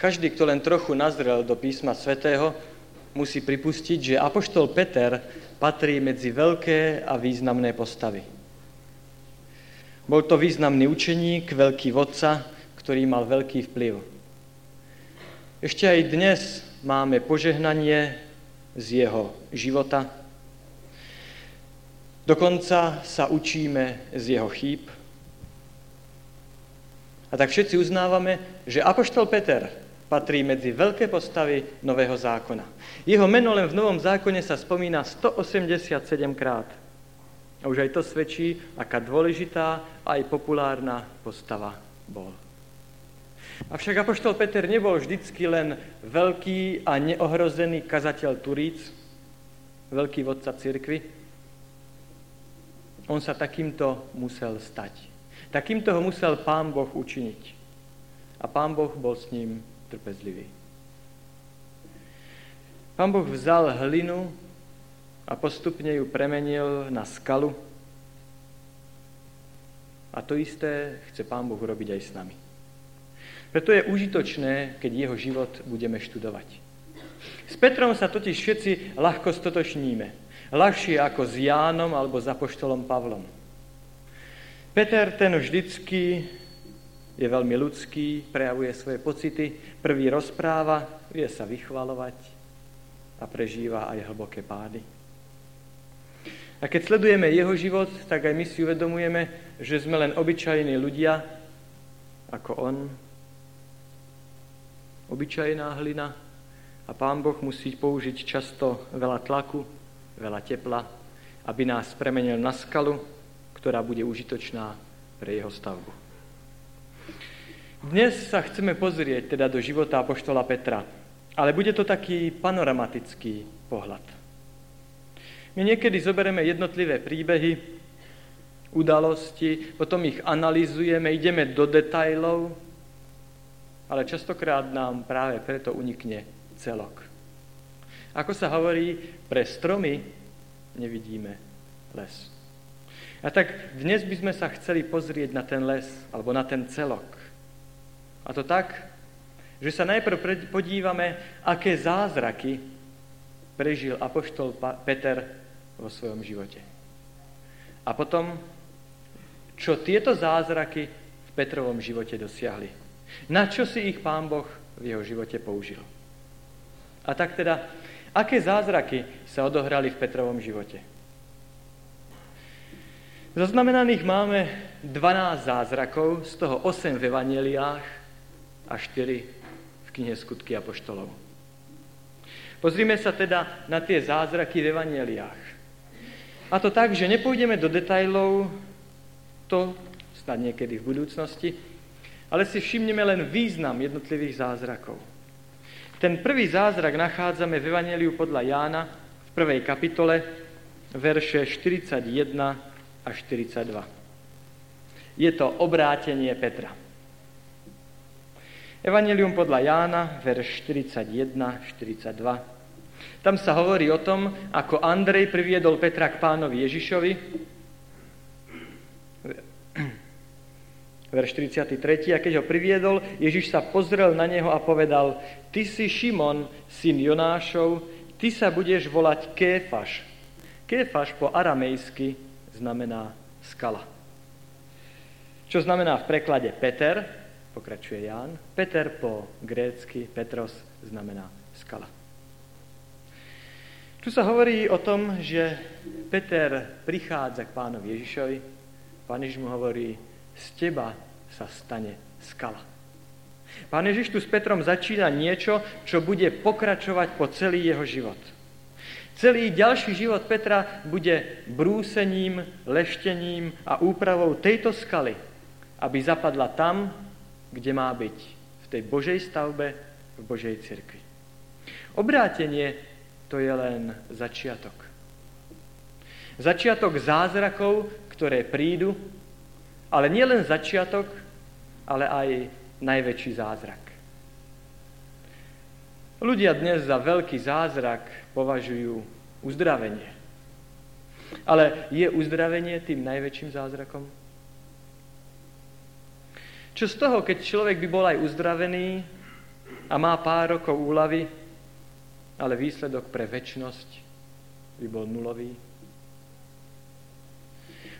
Každý, kto len trochu nazrel do písma svätého, musí pripustiť, že apoštol Peter patrí medzi veľké a významné postavy. Bol to významný učeník, veľký vodca, ktorý mal veľký vplyv. Ešte aj dnes máme požehnanie z jeho života. Dokonca sa učíme z jeho chýb. A tak všetci uznávame, že Apoštol Peter patrí medzi veľké postavy Nového zákona. Jeho meno len v Novom zákone sa spomína 187 krát. A už aj to svedčí, aká dôležitá a aj populárna postava bol. Avšak Apoštol Peter nebol vždycky len veľký a neohrozený kazateľ Turíc, veľký vodca cirkvy. On sa takýmto musel stať. Takýmto ho musel Pán Boh učiniť. A Pán Boh bol s ním trpezlivý. Pán Boh vzal hlinu a postupne ju premenil na skalu. A to isté chce Pán Boh urobiť aj s nami. Preto je užitočné, keď jeho život budeme študovať. S Petrom sa totiž všetci ľahko stotočníme. Ľahšie ako s Jánom alebo s Apoštolom Pavlom. Peter ten vždycky je veľmi ľudský, prejavuje svoje pocity, prvý rozpráva, vie sa vychvalovať a prežíva aj hlboké pády. A keď sledujeme jeho život, tak aj my si uvedomujeme, že sme len obyčajní ľudia, ako on. Obyčajná hlina a Pán Boh musí použiť často veľa tlaku, veľa tepla, aby nás premenil na skalu, ktorá bude užitočná pre jeho stavbu. Dnes sa chceme pozrieť teda do života Apoštola Petra, ale bude to taký panoramatický pohľad. My niekedy zoberieme jednotlivé príbehy, udalosti, potom ich analizujeme, ideme do detajlov, ale častokrát nám práve preto unikne celok. Ako sa hovorí, pre stromy nevidíme les. A tak dnes by sme sa chceli pozrieť na ten les, alebo na ten celok. A to tak, že sa najprv podívame, aké zázraky prežil apoštol Peter vo svojom živote. A potom, čo tieto zázraky v Petrovom živote dosiahli. Na čo si ich Pán Boh v jeho živote použil. A tak teda, aké zázraky sa odohrali v Petrovom živote? Zaznamenaných máme 12 zázrakov, z toho 8 v evaneliách a 4 v knihe Skutky Apoštolov. Pozrime sa teda na tie zázraky v evaneliách. A to tak, že nepôjdeme do detajlov, to snad niekedy v budúcnosti, ale si všimneme len význam jednotlivých zázrakov. Ten prvý zázrak nachádzame v Evangeliu podľa Jána v prvej kapitole, verše 41 až 42. Je to obrátenie Petra. Evangelium podľa Jána, verš 41, 42. Tam sa hovorí o tom, ako Andrej priviedol Petra k pánovi Ježišovi. Verš 43. A keď ho priviedol, Ježiš sa pozrel na neho a povedal, ty si Šimon, syn Jonášov, ty sa budeš volať Kéfaš. Kéfaš po aramejsky znamená skala. Čo znamená v preklade Peter, pokračuje Ján. Peter po grécky, Petros znamená skala. Tu sa hovorí o tom, že Peter prichádza k pánovi Ježišovi. Pán Ježiš mu hovorí, z teba sa stane skala. Pán Ježiš tu s Petrom začína niečo, čo bude pokračovať po celý jeho život. Celý ďalší život Petra bude brúsením, leštením a úpravou tejto skaly, aby zapadla tam, kde má byť. V tej Božej stavbe, v Božej cirkvi. Obrátenie to je len začiatok. Začiatok zázrakov, ktoré prídu, ale nie len začiatok, ale aj najväčší zázrak. Ľudia dnes za veľký zázrak považujú uzdravenie. Ale je uzdravenie tým najväčším zázrakom? Čo z toho, keď človek by bol aj uzdravený, a má pár rokov úlavy, ale výsledok pre väčnosť by bol nulový.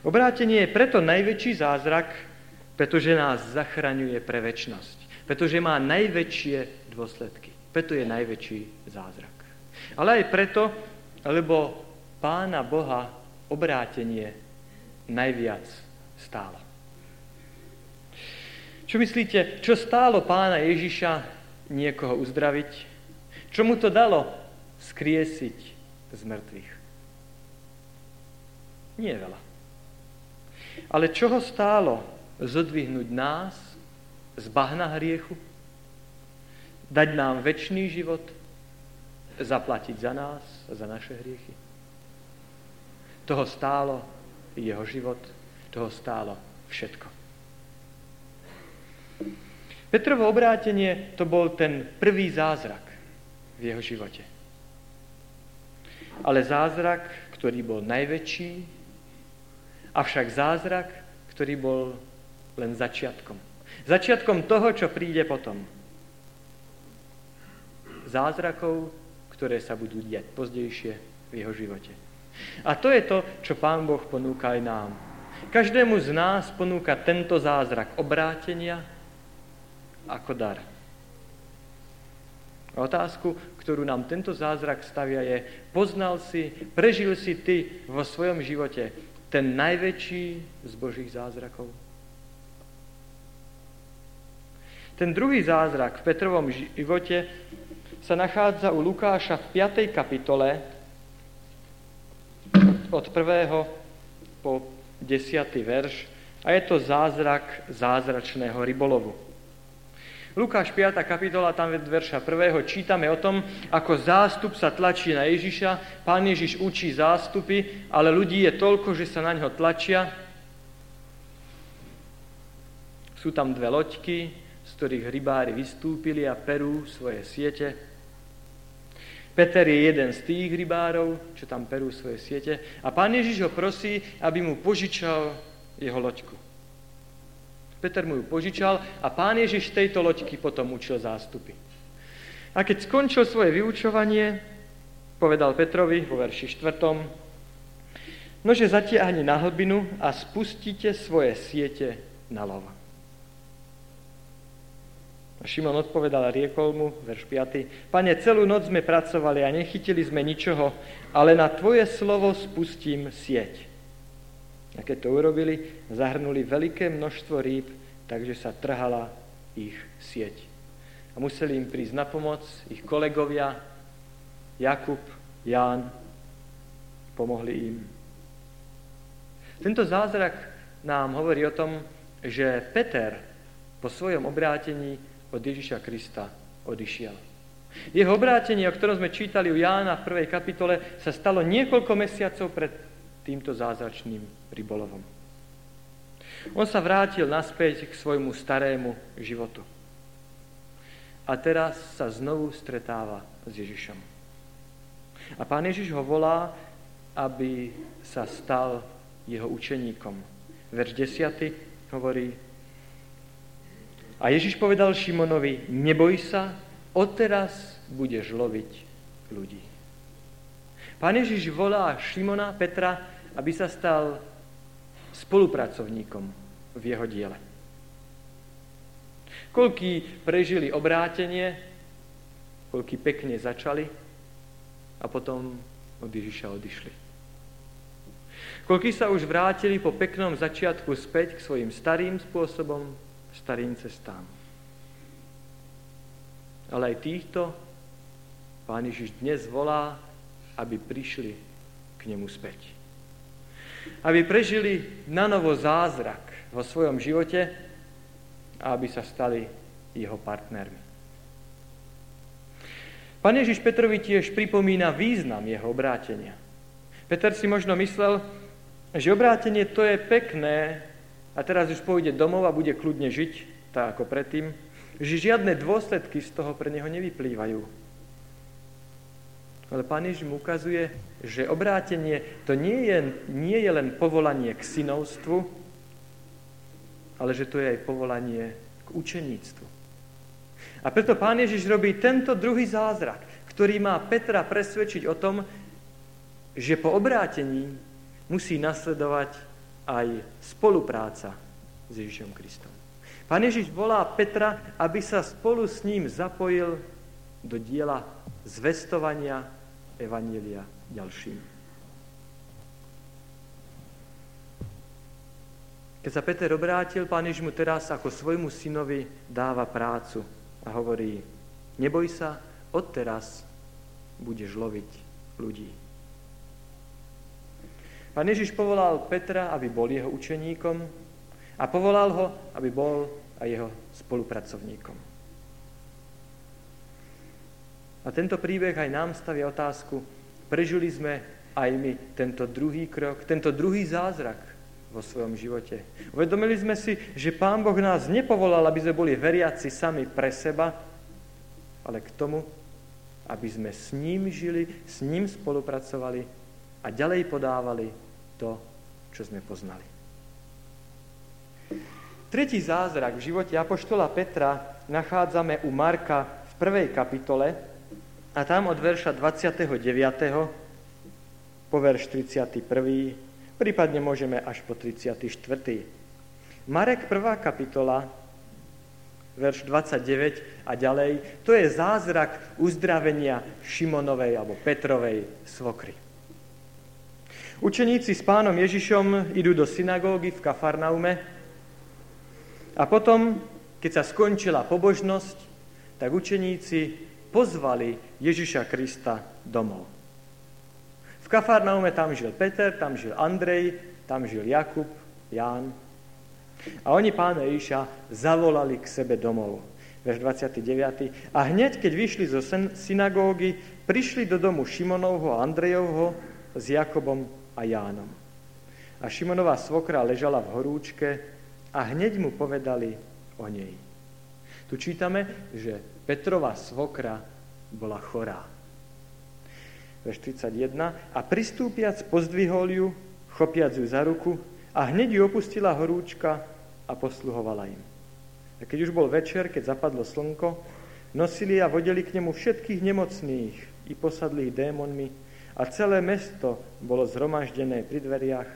Obrátenie je preto najväčší zázrak, pretože nás zachraňuje pre väčnosť. Pretože má najväčšie dôsledky. Preto je najväčší zázrak. Ale aj preto, lebo pána Boha obrátenie najviac stálo. Čo myslíte, čo stálo pána Ježiša niekoho uzdraviť? Čo mu to dalo skriesiť z mŕtvych? Nie veľa. Ale čo ho stálo zodvihnúť nás z bahna hriechu? Dať nám väčší život? Zaplatiť za nás, za naše hriechy? Toho stálo jeho život, toho stálo všetko. Petrovo obrátenie to bol ten prvý zázrak v jeho živote. Ale zázrak, ktorý bol najväčší, avšak zázrak, ktorý bol len začiatkom. Začiatkom toho, čo príde potom. Zázrakov, ktoré sa budú diať pozdejšie v jeho živote. A to je to, čo Pán Boh ponúka aj nám. Každému z nás ponúka tento zázrak obrátenia ako dar. Otázku, ktorú nám tento zázrak stavia je, poznal si, prežil si ty vo svojom živote ten najväčší z Božích zázrakov? Ten druhý zázrak v Petrovom živote sa nachádza u Lukáša v 5. kapitole, od prvého po desiatý verš a je to zázrak zázračného rybolovu. Lukáš 5. kapitola, tam od verša 1. čítame o tom, ako zástup sa tlačí na Ježiša. Pán Ježiš učí zástupy, ale ľudí je toľko, že sa na ňo tlačia. Sú tam dve loďky, z ktorých rybári vystúpili a perú svoje siete. Peter je jeden z tých rybárov, čo tam perú svoje siete a pán Ježiš ho prosí, aby mu požičal jeho loďku. Peter mu ju požičal a pán Ježiš z tejto loďky potom učil zástupy. A keď skončil svoje vyučovanie, povedal Petrovi vo verši 4. Nože zatiahni na hlbinu a spustite svoje siete na lova. A Šimon odpovedal a riekol mu, verš 5. Pane, celú noc sme pracovali a nechytili sme ničoho, ale na Tvoje slovo spustím sieť. A keď to urobili, zahrnuli veľké množstvo rýb, takže sa trhala ich sieť. A museli im prísť na pomoc ich kolegovia, Jakub, Ján, pomohli im. Tento zázrak nám hovorí o tom, že Peter po svojom obrátení od Ježiša Krista odišiel. Jeho obrátenie, o ktorom sme čítali u Jána v prvej kapitole, sa stalo niekoľko mesiacov pred týmto zázračným rybolovom. On sa vrátil naspäť k svojmu starému životu. A teraz sa znovu stretáva s Ježišom. A pán Ježiš ho volá, aby sa stal jeho učeníkom. Verš 10 hovorí, a Ježiš povedal Šimonovi, neboj sa, odteraz budeš loviť ľudí. Pán Ježiš volá Šimona Petra, aby sa stal spolupracovníkom v jeho diele. Koľký prežili obrátenie, koľký pekne začali a potom od Ježiša odišli. Koľký sa už vrátili po peknom začiatku späť k svojim starým spôsobom starým cestám. Ale aj týchto Pán Ježiš dnes volá, aby prišli k nemu späť. Aby prežili na novo zázrak vo svojom živote a aby sa stali jeho partnermi. Pán Ježiš Petrovi tiež pripomína význam jeho obrátenia. Peter si možno myslel, že obrátenie to je pekné, a teraz už pôjde domov a bude kľudne žiť, tak ako predtým, že žiadne dôsledky z toho pre neho nevyplývajú. Ale Pán Ježiš mu ukazuje, že obrátenie to nie je, nie je len povolanie k synovstvu, ale že to je aj povolanie k učeníctvu. A preto pán Ježiš robí tento druhý zázrak, ktorý má Petra presvedčiť o tom, že po obrátení musí nasledovať aj spolupráca s Ježišom Kristom. Pán Ježiš volá Petra, aby sa spolu s ním zapojil do diela zvestovania Evanília ďalším. Keď sa Peter obrátil, pán Ježiš mu teraz ako svojmu synovi dáva prácu a hovorí, neboj sa, odteraz budeš loviť ľudí. Pán Ježiš povolal Petra, aby bol jeho učeníkom a povolal ho, aby bol aj jeho spolupracovníkom. A tento príbeh aj nám stavia otázku, prežili sme aj my tento druhý krok, tento druhý zázrak vo svojom živote. Uvedomili sme si, že Pán Boh nás nepovolal, aby sme boli veriaci sami pre seba, ale k tomu, aby sme s ním žili, s ním spolupracovali a ďalej podávali to, čo sme poznali. Tretí zázrak v živote Apoštola Petra nachádzame u Marka v prvej kapitole a tam od verša 29. po verš 31. prípadne môžeme až po 34. Marek 1. kapitola verš 29 a ďalej, to je zázrak uzdravenia Šimonovej alebo Petrovej svokry. Učeníci s pánom Ježišom idú do synagógy v Kafarnaume a potom, keď sa skončila pobožnosť, tak učeníci pozvali Ježiša Krista domov. V Kafarnaume tam žil Peter, tam žil Andrej, tam žil Jakub, Ján, a oni pána Ježiša zavolali k sebe domov. Verš 29. A hneď, keď vyšli zo synagógy, prišli do domu Šimonovho a Andrejovho s Jakobom a Jánom. A Šimonová svokra ležala v horúčke a hneď mu povedali o nej. Tu čítame, že Petrova svokra bola chorá. Verš 31. A pristúpiac pozdvihol ju, chopiac ju za ruku, a hneď ju opustila horúčka a posluhovala im. A keď už bol večer, keď zapadlo slnko, nosili a vodili k nemu všetkých nemocných i posadlých démonmi a celé mesto bolo zhromaždené pri dveriach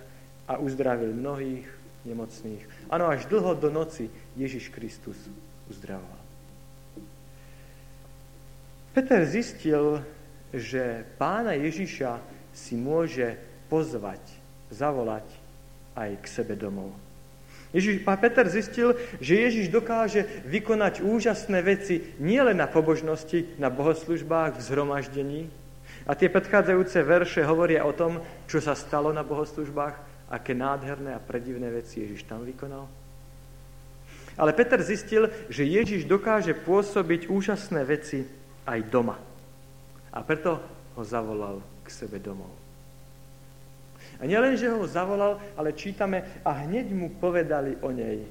a uzdravil mnohých nemocných. Áno, až dlho do noci Ježiš Kristus uzdravoval. Peter zistil, že pána Ježiša si môže pozvať, zavolať aj k sebe domov. Ježiš, pán Peter zistil, že Ježiš dokáže vykonať úžasné veci nielen na pobožnosti, na bohoslužbách, v zhromaždení. A tie predchádzajúce verše hovoria o tom, čo sa stalo na bohoslužbách, aké nádherné a predivné veci Ježiš tam vykonal. Ale Peter zistil, že Ježiš dokáže pôsobiť úžasné veci aj doma. A preto ho zavolal k sebe domov. A nielen, že ho zavolal, ale čítame a hneď mu povedali o nej.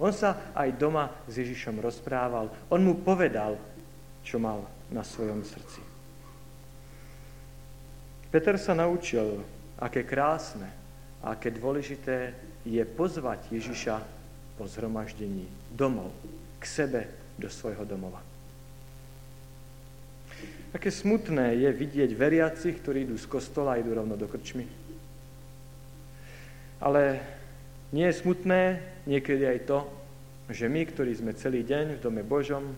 On sa aj doma s Ježišom rozprával. On mu povedal, čo mal na svojom srdci. Peter sa naučil, aké krásne a aké dôležité je pozvať Ježiša po zhromaždení domov, k sebe, do svojho domova. Také smutné je vidieť veriacich, ktorí idú z kostola a idú rovno do krčmy. Ale nie je smutné niekedy aj to, že my, ktorí sme celý deň v dome Božom,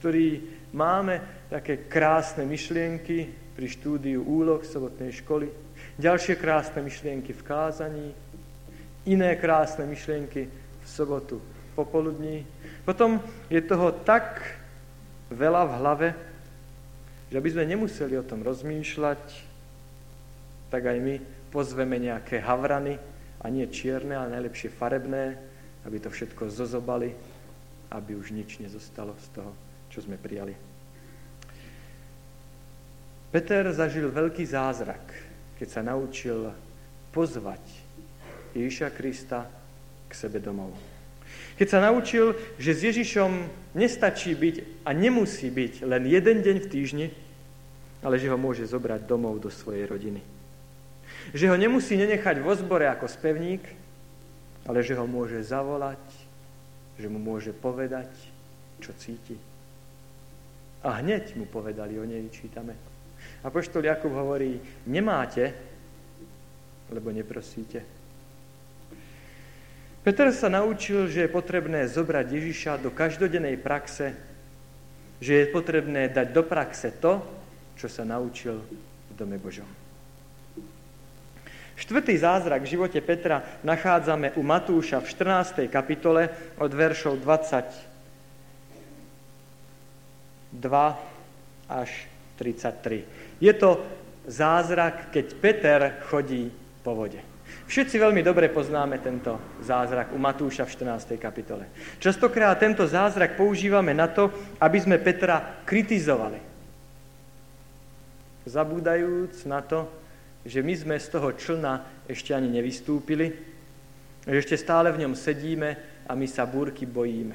ktorí máme také krásne myšlienky pri štúdiu úloh sobotnej školy, ďalšie krásne myšlienky v kázaní, iné krásne myšlienky v sobotu popoludní. Potom je toho tak veľa v hlave, že aby sme nemuseli o tom rozmýšľať, tak aj my pozveme nejaké havrany, a nie čierne, ale najlepšie farebné, aby to všetko zozobali, aby už nič nezostalo z toho, čo sme prijali. Peter zažil veľký zázrak, keď sa naučil pozvať Ježiša Krista k sebe domov. Keď sa naučil, že s Ježišom nestačí byť a nemusí byť len jeden deň v týždni, ale že ho môže zobrať domov do svojej rodiny. Že ho nemusí nenechať vo zbore ako spevník, ale že ho môže zavolať, že mu môže povedať, čo cíti. A hneď mu povedali, o nej čítame. A poštol Jakub hovorí, nemáte, lebo neprosíte. Peter sa naučil, že je potrebné zobrať Ježiša do každodennej praxe, že je potrebné dať do praxe to, čo sa naučil v dome Božom. Štvrtý zázrak v živote Petra nachádzame u Matúša v 14. kapitole od veršov 22 až 33. Je to zázrak, keď Peter chodí po vode. Všetci veľmi dobre poznáme tento zázrak u Matúša v 14. kapitole. Častokrát tento zázrak používame na to, aby sme Petra kritizovali. Zabúdajúc na to, že my sme z toho člna ešte ani nevystúpili, že ešte stále v ňom sedíme a my sa búrky bojíme.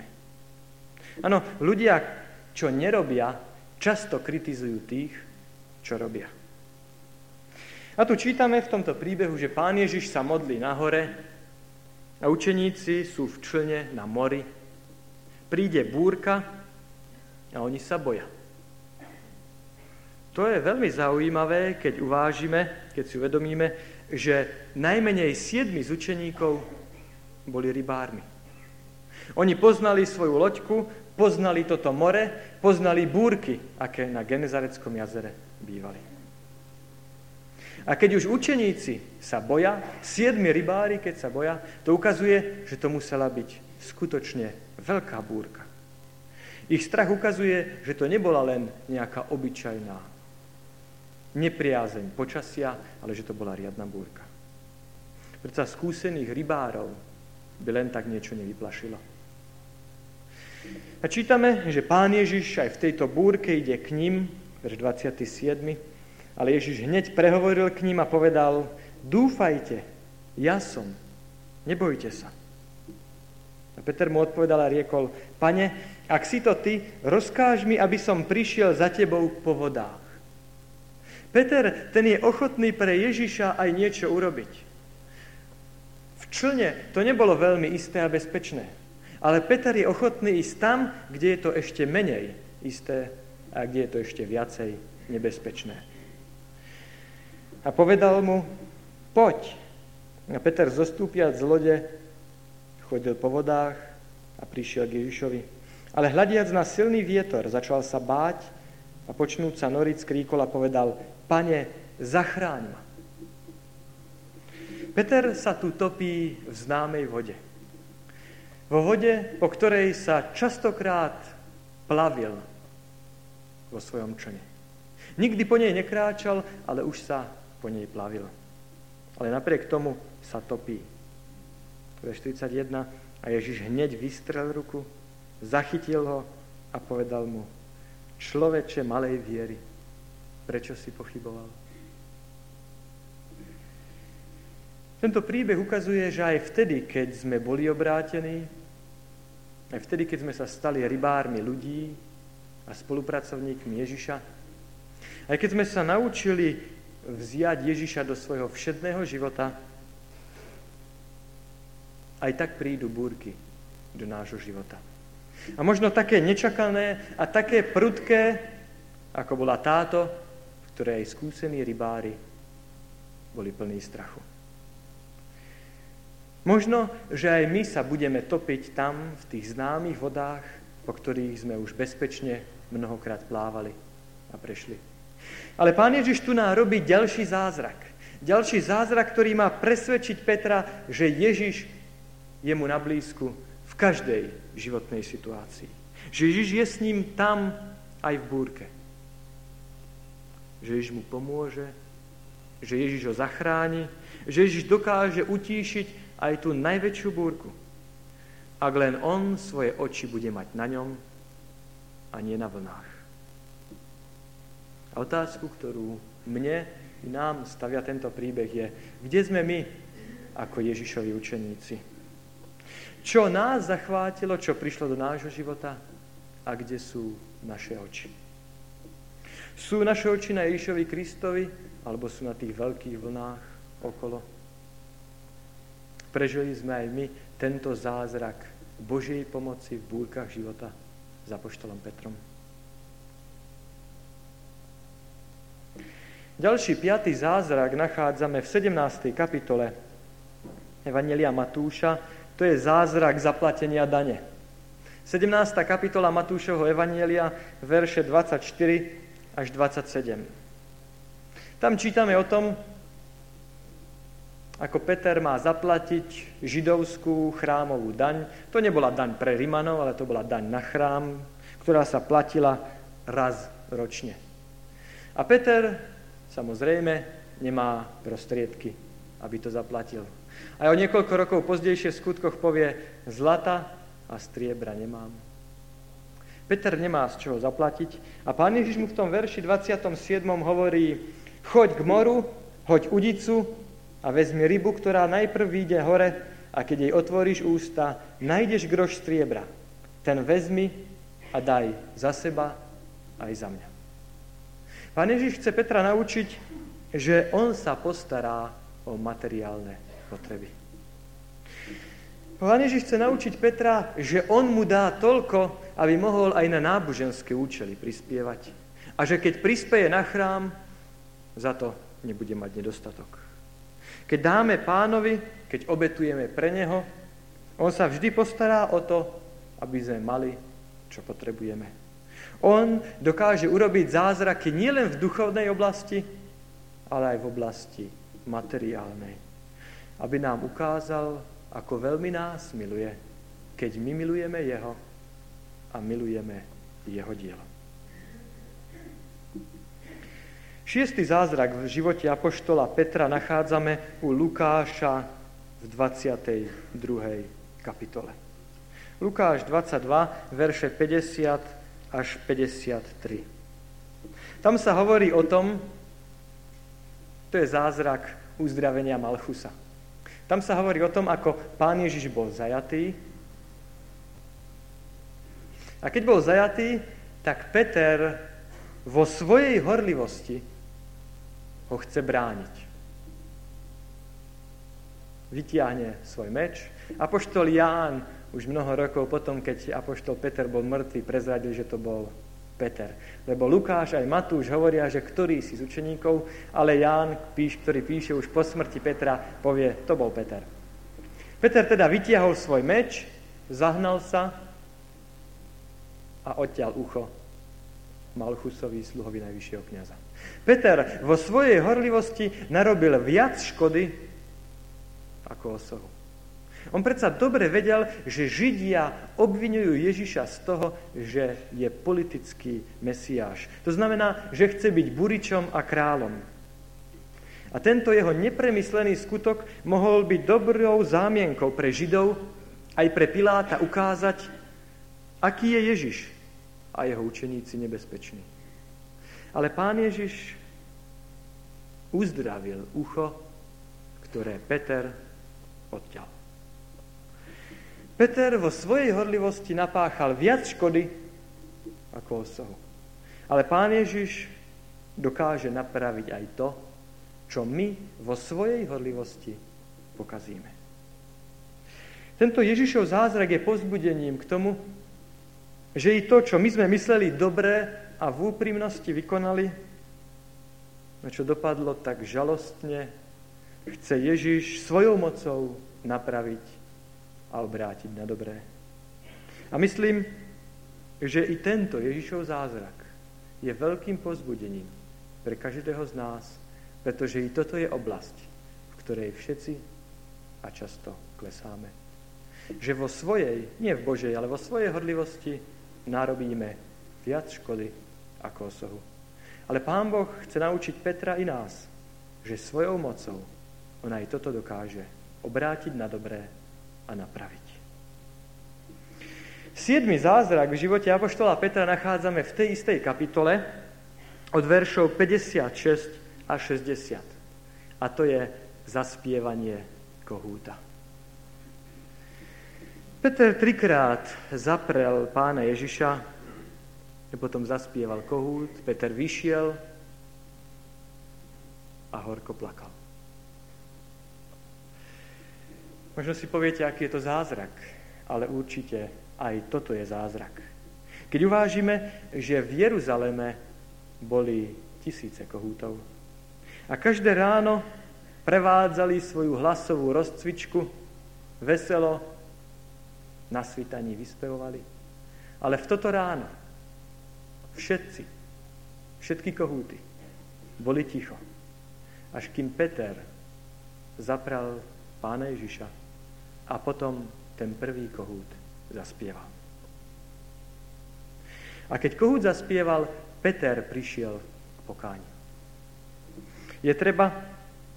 Áno, ľudia, čo nerobia, často kritizujú tých, čo robia. A tu čítame v tomto príbehu, že pán Ježiš sa modlí nahore a učeníci sú v člne na mori. Príde búrka a oni sa boja. To je veľmi zaujímavé, keď uvážime, keď si uvedomíme, že najmenej siedmi z učeníkov boli rybármi. Oni poznali svoju loďku, poznali toto more, poznali búrky, aké na Genezareckom jazere bývali. A keď už učeníci sa boja, siedmi rybári, keď sa boja, to ukazuje, že to musela byť skutočne veľká búrka. Ich strach ukazuje, že to nebola len nejaká obyčajná nepriazeň počasia, ale že to bola riadna búrka. Predsa skúsených rybárov by len tak niečo nevyplašilo. A čítame, že pán Ježiš aj v tejto búrke ide k ním, verš 27, ale Ježiš hneď prehovoril k ním a povedal, dúfajte, ja som, nebojte sa. A Peter mu odpovedal a riekol, pane, ak si to ty, rozkáž mi, aby som prišiel za tebou po vodách. Peter, ten je ochotný pre Ježiša aj niečo urobiť. V člne to nebolo veľmi isté a bezpečné. Ale Peter je ochotný ísť tam, kde je to ešte menej isté a kde je to ešte viacej nebezpečné. A povedal mu, poď. A Peter zostúpiať z lode, chodil po vodách a prišiel k Ježišovi. Ale hľadiac na silný vietor, začal sa báť a počnúť sa noriť, skríkol a povedal, Pane, zachráň ma. Peter sa tu topí v známej vode. Vo vode, po ktorej sa častokrát plavil vo svojom člne. Nikdy po nej nekráčal, ale už sa po nej plavil. Ale napriek tomu sa topí. Verš 41. A Ježiš hneď vystrel ruku, zachytil ho a povedal mu, človeče malej viery, Prečo si pochyboval? Tento príbeh ukazuje, že aj vtedy, keď sme boli obrátení, aj vtedy, keď sme sa stali rybármi ľudí a spolupracovníkmi Ježiša, aj keď sme sa naučili vziať Ježiša do svojho všedného života, aj tak prídu búrky do nášho života. A možno také nečakané a také prudké, ako bola táto, ktoré aj skúsení rybári boli plní strachu. Možno, že aj my sa budeme topiť tam, v tých známych vodách, po ktorých sme už bezpečne mnohokrát plávali a prešli. Ale pán Ježiš tu nám robí ďalší zázrak. Ďalší zázrak, ktorý má presvedčiť Petra, že Ježiš je mu na blízku v každej životnej situácii. Že Ježiš je s ním tam aj v búrke že Ježiš mu pomôže, že Ježiš ho zachráni, že Ježiš dokáže utíšiť aj tú najväčšiu búrku. Ak len on svoje oči bude mať na ňom a nie na vlnách. A otázku, ktorú mne i nám stavia tento príbeh je, kde sme my ako Ježišovi učeníci? Čo nás zachvátilo, čo prišlo do nášho života a kde sú naše oči? Sú naše oči na Ježišovi Kristovi, alebo sú na tých veľkých vlnách okolo? Prežili sme aj my tento zázrak Božej pomoci v búrkach života za poštolom Petrom. Ďalší piatý zázrak nachádzame v 17. kapitole Evangelia Matúša. To je zázrak zaplatenia dane. 17. kapitola Matúšovho Evangelia, verše 24 až 27. Tam čítame o tom, ako Peter má zaplatiť židovskú chrámovú daň. To nebola daň pre Rimanov, ale to bola daň na chrám, ktorá sa platila raz ročne. A Peter samozrejme nemá prostriedky, aby to zaplatil. A o niekoľko rokov pozdejšie v skutkoch povie, zlata a striebra nemám. Peter nemá z čoho zaplatiť a pán Ježiš mu v tom verši 27. hovorí, choď k moru, hoď udicu a vezmi rybu, ktorá najprv vyjde hore a keď jej otvoríš ústa, nájdeš groš striebra. Ten vezmi a daj za seba aj za mňa. Pán Ježiš chce Petra naučiť, že on sa postará o materiálne potreby. Pán Ježiš chce naučiť Petra, že on mu dá toľko, aby mohol aj na náboženské účely prispievať. A že keď prispieje na chrám, za to nebude mať nedostatok. Keď dáme pánovi, keď obetujeme pre neho, on sa vždy postará o to, aby sme mali, čo potrebujeme. On dokáže urobiť zázraky nielen v duchovnej oblasti, ale aj v oblasti materiálnej. Aby nám ukázal, ako veľmi nás miluje, keď my milujeme Jeho a milujeme Jeho dielo. Šiestý zázrak v živote Apoštola Petra nachádzame u Lukáša v 22. kapitole. Lukáš 22, verše 50 až 53. Tam sa hovorí o tom, to je zázrak uzdravenia Malchusa. Tam sa hovorí o tom, ako pán Ježiš bol zajatý. A keď bol zajatý, tak Peter vo svojej horlivosti ho chce brániť. Vytiahne svoj meč. Apoštol Ján už mnoho rokov potom, keď apoštol Peter bol mŕtvý, prezradil, že to bol Peter. Lebo Lukáš aj Matúš hovoria, že ktorý si z učeníkov, ale Ján, ktorý píše už po smrti Petra, povie, to bol Peter. Peter teda vytiahol svoj meč, zahnal sa a odtiaľ ucho Malchusovi, sluhovi najvyššieho kniaza. Peter vo svojej horlivosti narobil viac škody ako osohu. On predsa dobre vedel, že Židia obvinujú Ježiša z toho, že je politický mesiáš. To znamená, že chce byť buričom a kráľom. A tento jeho nepremyslený skutok mohol byť dobrou zámienkou pre Židov aj pre Piláta ukázať, aký je Ježiš a jeho učeníci nebezpeční. Ale pán Ježiš uzdravil ucho, ktoré Peter odťal. Peter vo svojej horlivosti napáchal viac škody ako osohu. Ale pán Ježiš dokáže napraviť aj to, čo my vo svojej horlivosti pokazíme. Tento Ježišov zázrak je pozbudením k tomu, že i to, čo my sme mysleli dobré a v úprimnosti vykonali, na čo dopadlo tak žalostne, chce Ježiš svojou mocou napraviť a obrátiť na dobré. A myslím, že i tento Ježišov zázrak je veľkým pozbudením pre každého z nás, pretože i toto je oblasť, v ktorej všetci a často klesáme. Že vo svojej, nie v Božej, ale vo svojej hodlivosti narobíme viac škody ako osohu. Ale Pán Boh chce naučiť Petra i nás, že svojou mocou on aj toto dokáže obrátiť na dobré a napraviť. Siedmy zázrak v živote Apoštola Petra nachádzame v tej istej kapitole od veršov 56 a 60. A to je zaspievanie kohúta. Peter trikrát zaprel pána Ježiša, potom zaspieval kohút, Peter vyšiel a horko plakal. Možno si poviete, aký je to zázrak, ale určite aj toto je zázrak. Keď uvážime, že v Jeruzaleme boli tisíce kohútov A každé ráno prevádzali svoju hlasovú rozcvičku, veselo na svitaní vyspevovali. Ale v toto ráno všetci, všetky kohúty boli ticho. Až kým Peter zapral pána Ježiša a potom ten prvý kohút zaspieval. A keď kohút zaspieval, Peter prišiel k pokániu. Je treba,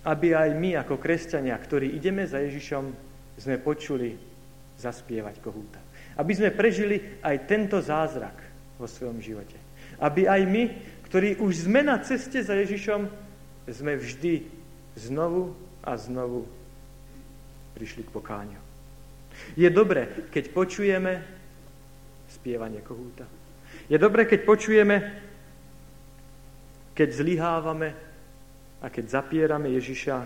aby aj my ako kresťania, ktorí ideme za Ježišom, sme počuli zaspievať kohúta. Aby sme prežili aj tento zázrak vo svojom živote. Aby aj my, ktorí už sme na ceste za Ježišom, sme vždy znovu a znovu prišli k pokáňu. Je dobre, keď počujeme spievanie kohúta. Je dobre, keď počujeme, keď zlyhávame a keď zapierame Ježiša,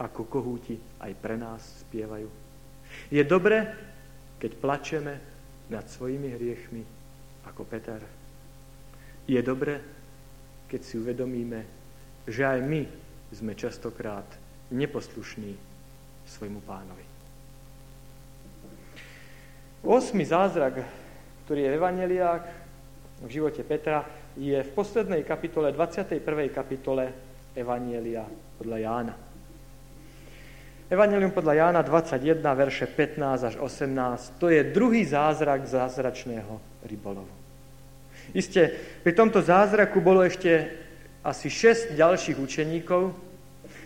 ako kohúti aj pre nás spievajú. Je dobre, keď plačeme nad svojimi hriechmi, ako Peter. Je dobre, keď si uvedomíme, že aj my sme častokrát neposlušní svojmu pánovi. Osmi zázrak, ktorý je v Evangeliách, v živote Petra, je v poslednej kapitole, 21. kapitole Evangelia podľa Jána. Evangelium podľa Jána 21, verše 15 až 18, to je druhý zázrak zázračného rybolovu. Isté, pri tomto zázraku bolo ešte asi 6 ďalších učeníkov,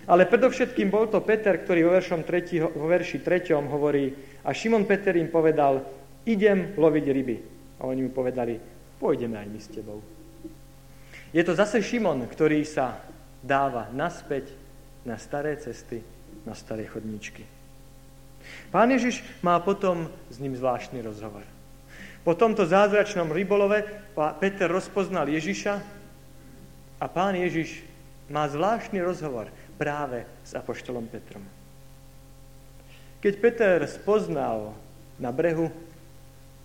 ale predovšetkým bol to Peter, ktorý vo, veršom 3, vo verši 3 hovorí, a Šimon Peter im povedal, idem loviť ryby. A oni mu povedali, pôjdeme aj my s tebou. Je to zase Šimon, ktorý sa dáva naspäť na staré cesty, na staré chodníčky. Pán Ježiš má potom s ním zvláštny rozhovor. Po tomto zázračnom rybolove Peter rozpoznal Ježiša a pán Ježiš má zvláštny rozhovor práve s apoštolom Petrom. Keď Peter spoznal na brehu,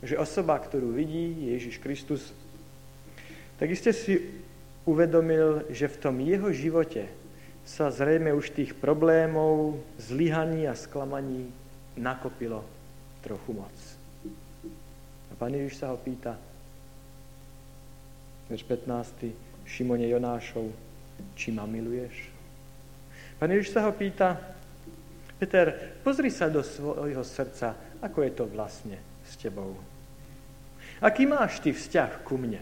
že osoba, ktorú vidí, je Ježiš Kristus, tak iste si uvedomil, že v tom jeho živote sa zrejme už tých problémov, zlyhaní a sklamaní nakopilo trochu moc. A pán Ježiš sa ho pýta, verš 15. Šimone Jonášov, či ma miluješ? Pán Ježiš sa ho pýta, Peter, pozri sa do svojho srdca, ako je to vlastne s tebou. Aký máš ty vzťah ku mne?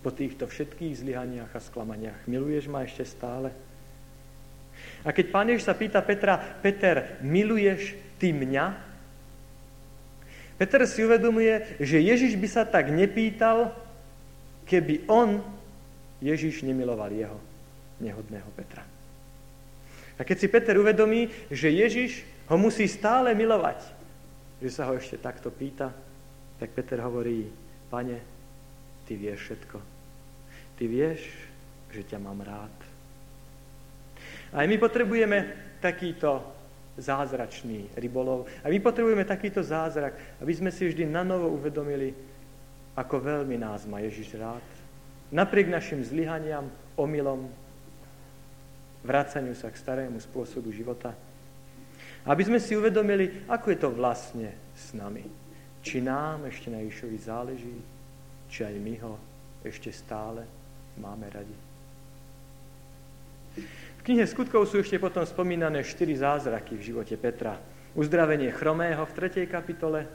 po týchto všetkých zlyhaniach a sklamaniach. Miluješ ma ešte stále? A keď pán Ježiš sa pýta Petra, Peter, miluješ ty mňa? Peter si uvedomuje, že Ježiš by sa tak nepýtal, keby on, Ježiš, nemiloval jeho, nehodného Petra. A keď si Peter uvedomí, že Ježiš ho musí stále milovať, že sa ho ešte takto pýta, tak Peter hovorí, pane, ty vieš všetko. Ty vieš, že ťa mám rád. Aj my potrebujeme takýto zázračný rybolov. A my potrebujeme takýto zázrak, aby sme si vždy na novo uvedomili, ako veľmi nás má Ježiš rád. Napriek našim zlyhaniam, omylom, vracaniu sa k starému spôsobu života. Aby sme si uvedomili, ako je to vlastne s nami. Či nám ešte na Ježišovi záleží, či aj my ho ešte stále máme radi. V knihe skutkov sú ešte potom spomínané štyri zázraky v živote Petra. Uzdravenie chromého v 3. kapitole,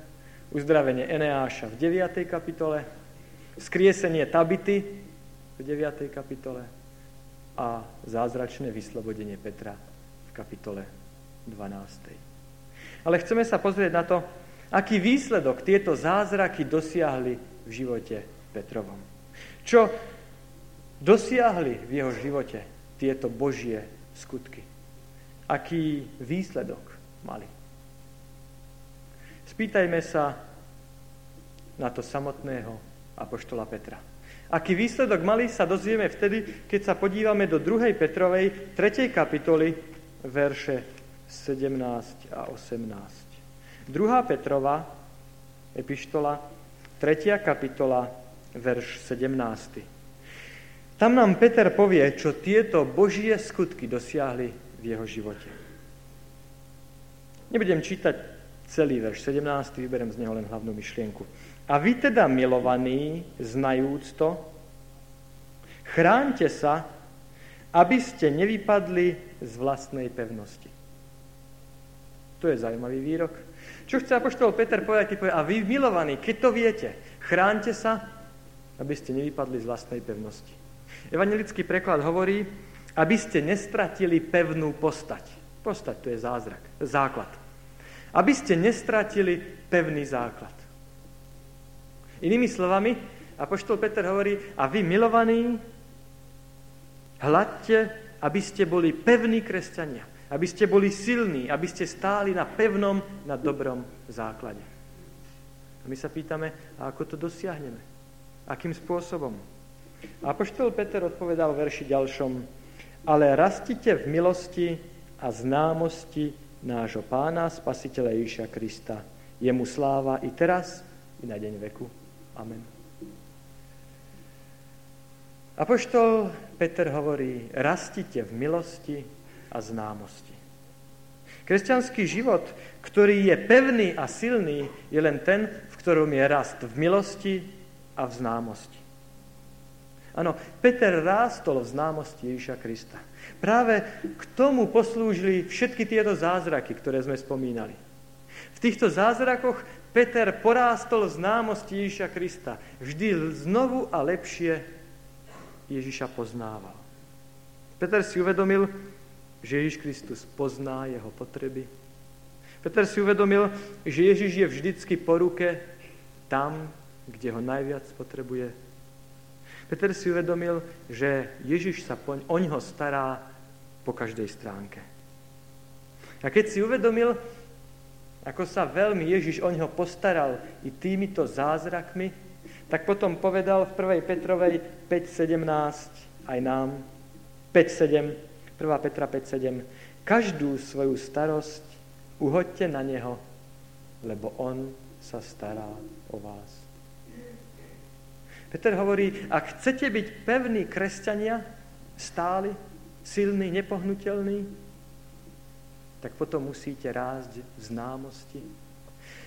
uzdravenie Eneáša v 9. kapitole, skriesenie Tabity v 9. kapitole a zázračné vyslobodenie Petra v kapitole 12. Ale chceme sa pozrieť na to, aký výsledok tieto zázraky dosiahli v živote Petrovom. Čo dosiahli v jeho živote tieto Božie skutky? Aký výsledok mali? Spýtajme sa na to samotného apoštola Petra. Aký výsledok mali, sa dozvieme vtedy, keď sa podívame do 2. Petrovej 3. kapitoly, verše 17 a 18. 2. Petrova, epištola, 3. kapitola, verš 17. Tam nám Peter povie, čo tieto božie skutky dosiahli v jeho živote. Nebudem čítať celý verš 17, vyberem z neho len hlavnú myšlienku. A vy teda, milovaní, znajúc to, chránte sa, aby ste nevypadli z vlastnej pevnosti. To je zaujímavý výrok. Čo chce apoštol Peter povedať? Povie, a vy, milovaní, keď to viete, chránte sa, aby ste nevypadli z vlastnej pevnosti. Evangelický preklad hovorí, aby ste nestratili pevnú postať. Postať to je zázrak, základ. Aby ste nestratili pevný základ. Inými slovami, Apoštol Peter hovorí, a vy milovaní, hľadte, aby ste boli pevní kresťania, aby ste boli silní, aby ste stáli na pevnom, na dobrom základe. A my sa pýtame, a ako to dosiahneme? Akým spôsobom? A Apoštol Peter odpovedal v verši ďalšom, ale rastite v milosti a známosti nášho pána, spasiteľa Ježiša Krista. Jemu sláva i teraz, i na deň veku. Amen. Apoštol Peter hovorí, rastite v milosti a známosti. Kresťanský život, ktorý je pevný a silný, je len ten, v ktorom je rast v milosti a v známosti. Áno, Peter rástol v známosti Ježiša Krista. Práve k tomu poslúžili všetky tieto zázraky, ktoré sme spomínali. V týchto zázrakoch Peter porástol v známosti Ježiša Krista. Vždy znovu a lepšie Ježiša poznával. Peter si uvedomil, že Ježiš Kristus pozná jeho potreby. Peter si uvedomil, že Ježiš je vždycky po ruke tam, kde ho najviac potrebuje Peter si uvedomil, že Ježiš sa o ňoho stará po každej stránke. A keď si uvedomil, ako sa veľmi Ježiš o ňoho postaral i týmito zázrakmi, tak potom povedal v 1. Petrovej 5.17 aj nám, 5.7, 1. Petra 5.7, každú svoju starosť uhoďte na Neho, lebo On sa stará o vás. Peter hovorí, ak chcete byť pevní kresťania, stáli, silní, nepohnutelní, tak potom musíte rásť v známosti.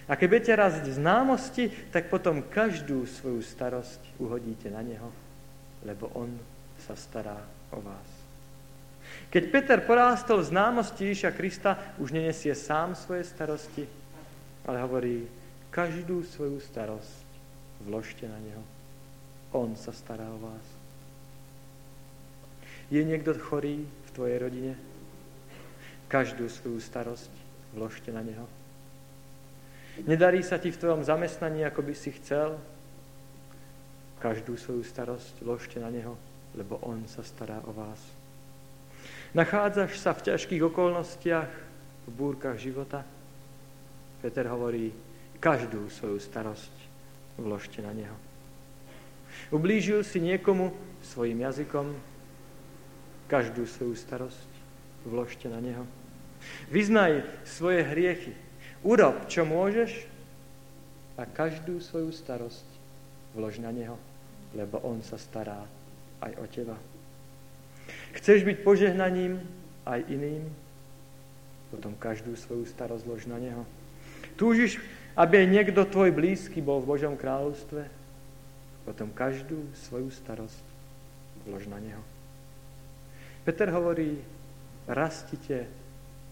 A keď budete rásť v známosti, tak potom každú svoju starosť uhodíte na Neho, lebo On sa stará o vás. Keď Peter porástol v známosti Ježiša Krista, už nenesie sám svoje starosti, ale hovorí, každú svoju starosť vložte na Neho. On sa stará o vás. Je niekto chorý v tvojej rodine? Každú svoju starosť vložte na neho. Nedarí sa ti v tvojom zamestnaní, ako by si chcel? Každú svoju starosť vložte na neho, lebo on sa stará o vás. Nachádzaš sa v ťažkých okolnostiach, v búrkach života? Peter hovorí, každú svoju starosť vložte na neho. Ublížil si niekomu svojim jazykom, každú svoju starosť vložte na neho. Vyznaj svoje hriechy. Urob, čo môžeš a každú svoju starosť vlož na neho, lebo on sa stará aj o teba. Chceš byť požehnaním aj iným? Potom každú svoju starosť vlož na neho. Túžiš, aby aj niekto tvoj blízky bol v Božom kráľovstve? potom každú svoju starosť vlož na Neho. Peter hovorí, rastite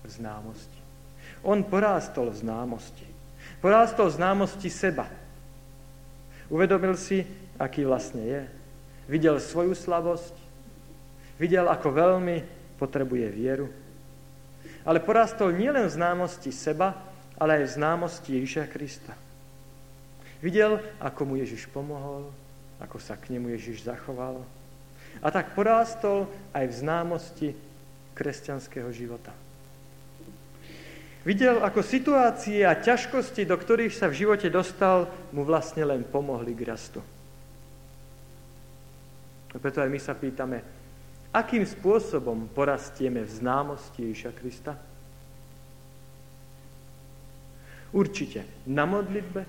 v známosti. On porástol v známosti. Porástol v známosti seba. Uvedomil si, aký vlastne je. Videl svoju slabosť. Videl, ako veľmi potrebuje vieru. Ale porástol nielen v známosti seba, ale aj v známosti Ježiša Krista. Videl, ako mu Ježiš pomohol, ako sa k nemu Ježiš zachoval. A tak porástol aj v známosti kresťanského života. Videl, ako situácie a ťažkosti, do ktorých sa v živote dostal, mu vlastne len pomohli k rastu. A preto aj my sa pýtame, akým spôsobom porastieme v známosti Ježiša Krista? Určite na modlitbe,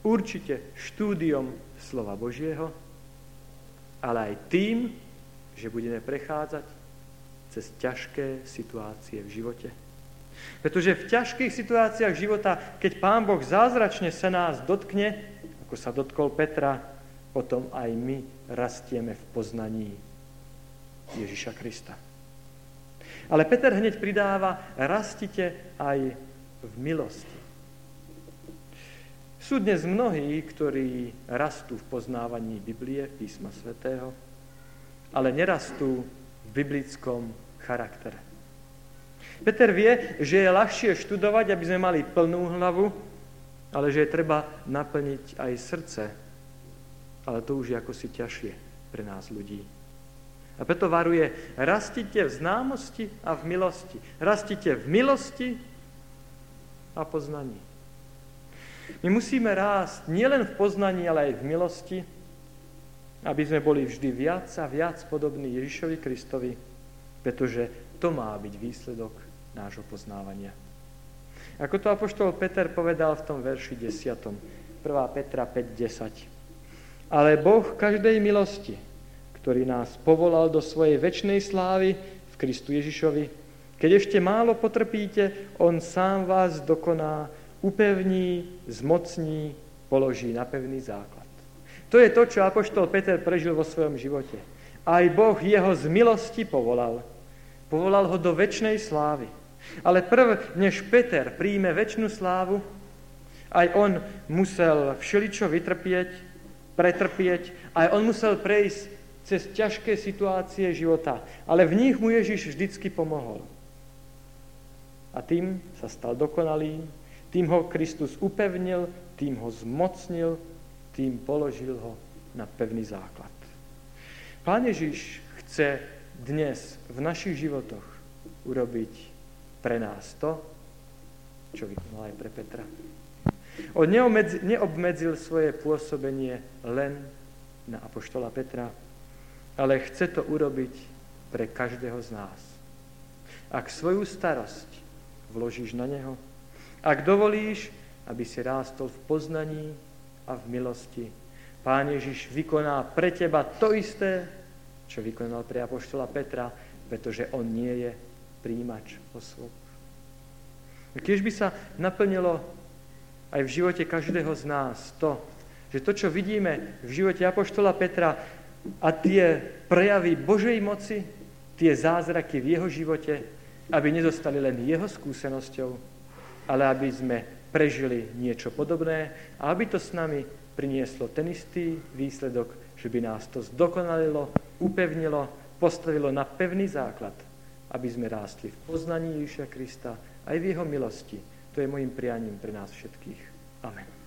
určite štúdiom slova Božieho, ale aj tým, že budeme prechádzať cez ťažké situácie v živote. Pretože v ťažkých situáciách života, keď Pán Boh zázračne sa nás dotkne, ako sa dotkol Petra, potom aj my rastieme v poznaní Ježiša Krista. Ale Peter hneď pridáva, rastite aj v milosti. Sú dnes mnohí, ktorí rastú v poznávaní Biblie, písma svätého, ale nerastú biblickom charaktere. Peter vie, že je ľahšie študovať, aby sme mali plnú hlavu, ale že je treba naplniť aj srdce. Ale to už je ako si ťažšie pre nás ľudí. A preto varuje, rastite v známosti a v milosti. Rastite v milosti a poznaní. My musíme rásť nielen v poznaní, ale aj v milosti, aby sme boli vždy viac a viac podobní Ježišovi Kristovi, pretože to má byť výsledok nášho poznávania. Ako to apoštol Peter povedal v tom verši 10. 1. Petra 5.10. Ale Boh každej milosti, ktorý nás povolal do svojej väčšnej slávy v Kristu Ježišovi, keď ešte málo potrpíte, On sám vás dokoná, upevní, zmocní, položí na pevný základ. To je to, čo Apoštol Peter prežil vo svojom živote. Aj Boh jeho z milosti povolal. Povolal ho do väčšnej slávy. Ale prv, než Peter príjme väčšinu slávu, aj on musel všeličo vytrpieť, pretrpieť, aj on musel prejsť cez ťažké situácie života. Ale v nich mu Ježiš vždycky pomohol. A tým sa stal dokonalým, tým ho Kristus upevnil, tým ho zmocnil, tým položil ho na pevný základ. Pán Ježiš chce dnes v našich životoch urobiť pre nás to, čo vykonal aj pre Petra. On neobmedzil svoje pôsobenie len na apoštola Petra, ale chce to urobiť pre každého z nás. Ak svoju starosť vložíš na neho, ak dovolíš, aby si rástol v poznaní a v milosti, Pán Ježiš vykoná pre teba to isté, čo vykonal pre Apoštola Petra, pretože on nie je príjimač osôb. Keď by sa naplnilo aj v živote každého z nás to, že to, čo vidíme v živote Apoštola Petra a tie prejavy Božej moci, tie zázraky v jeho živote, aby nezostali len jeho skúsenosťou, ale aby sme prežili niečo podobné a aby to s nami prinieslo ten istý výsledok, že by nás to zdokonalilo, upevnilo, postavilo na pevný základ, aby sme rástli v poznaní Ježiša Krista aj v jeho milosti. To je môjim prianím pre nás všetkých. Amen.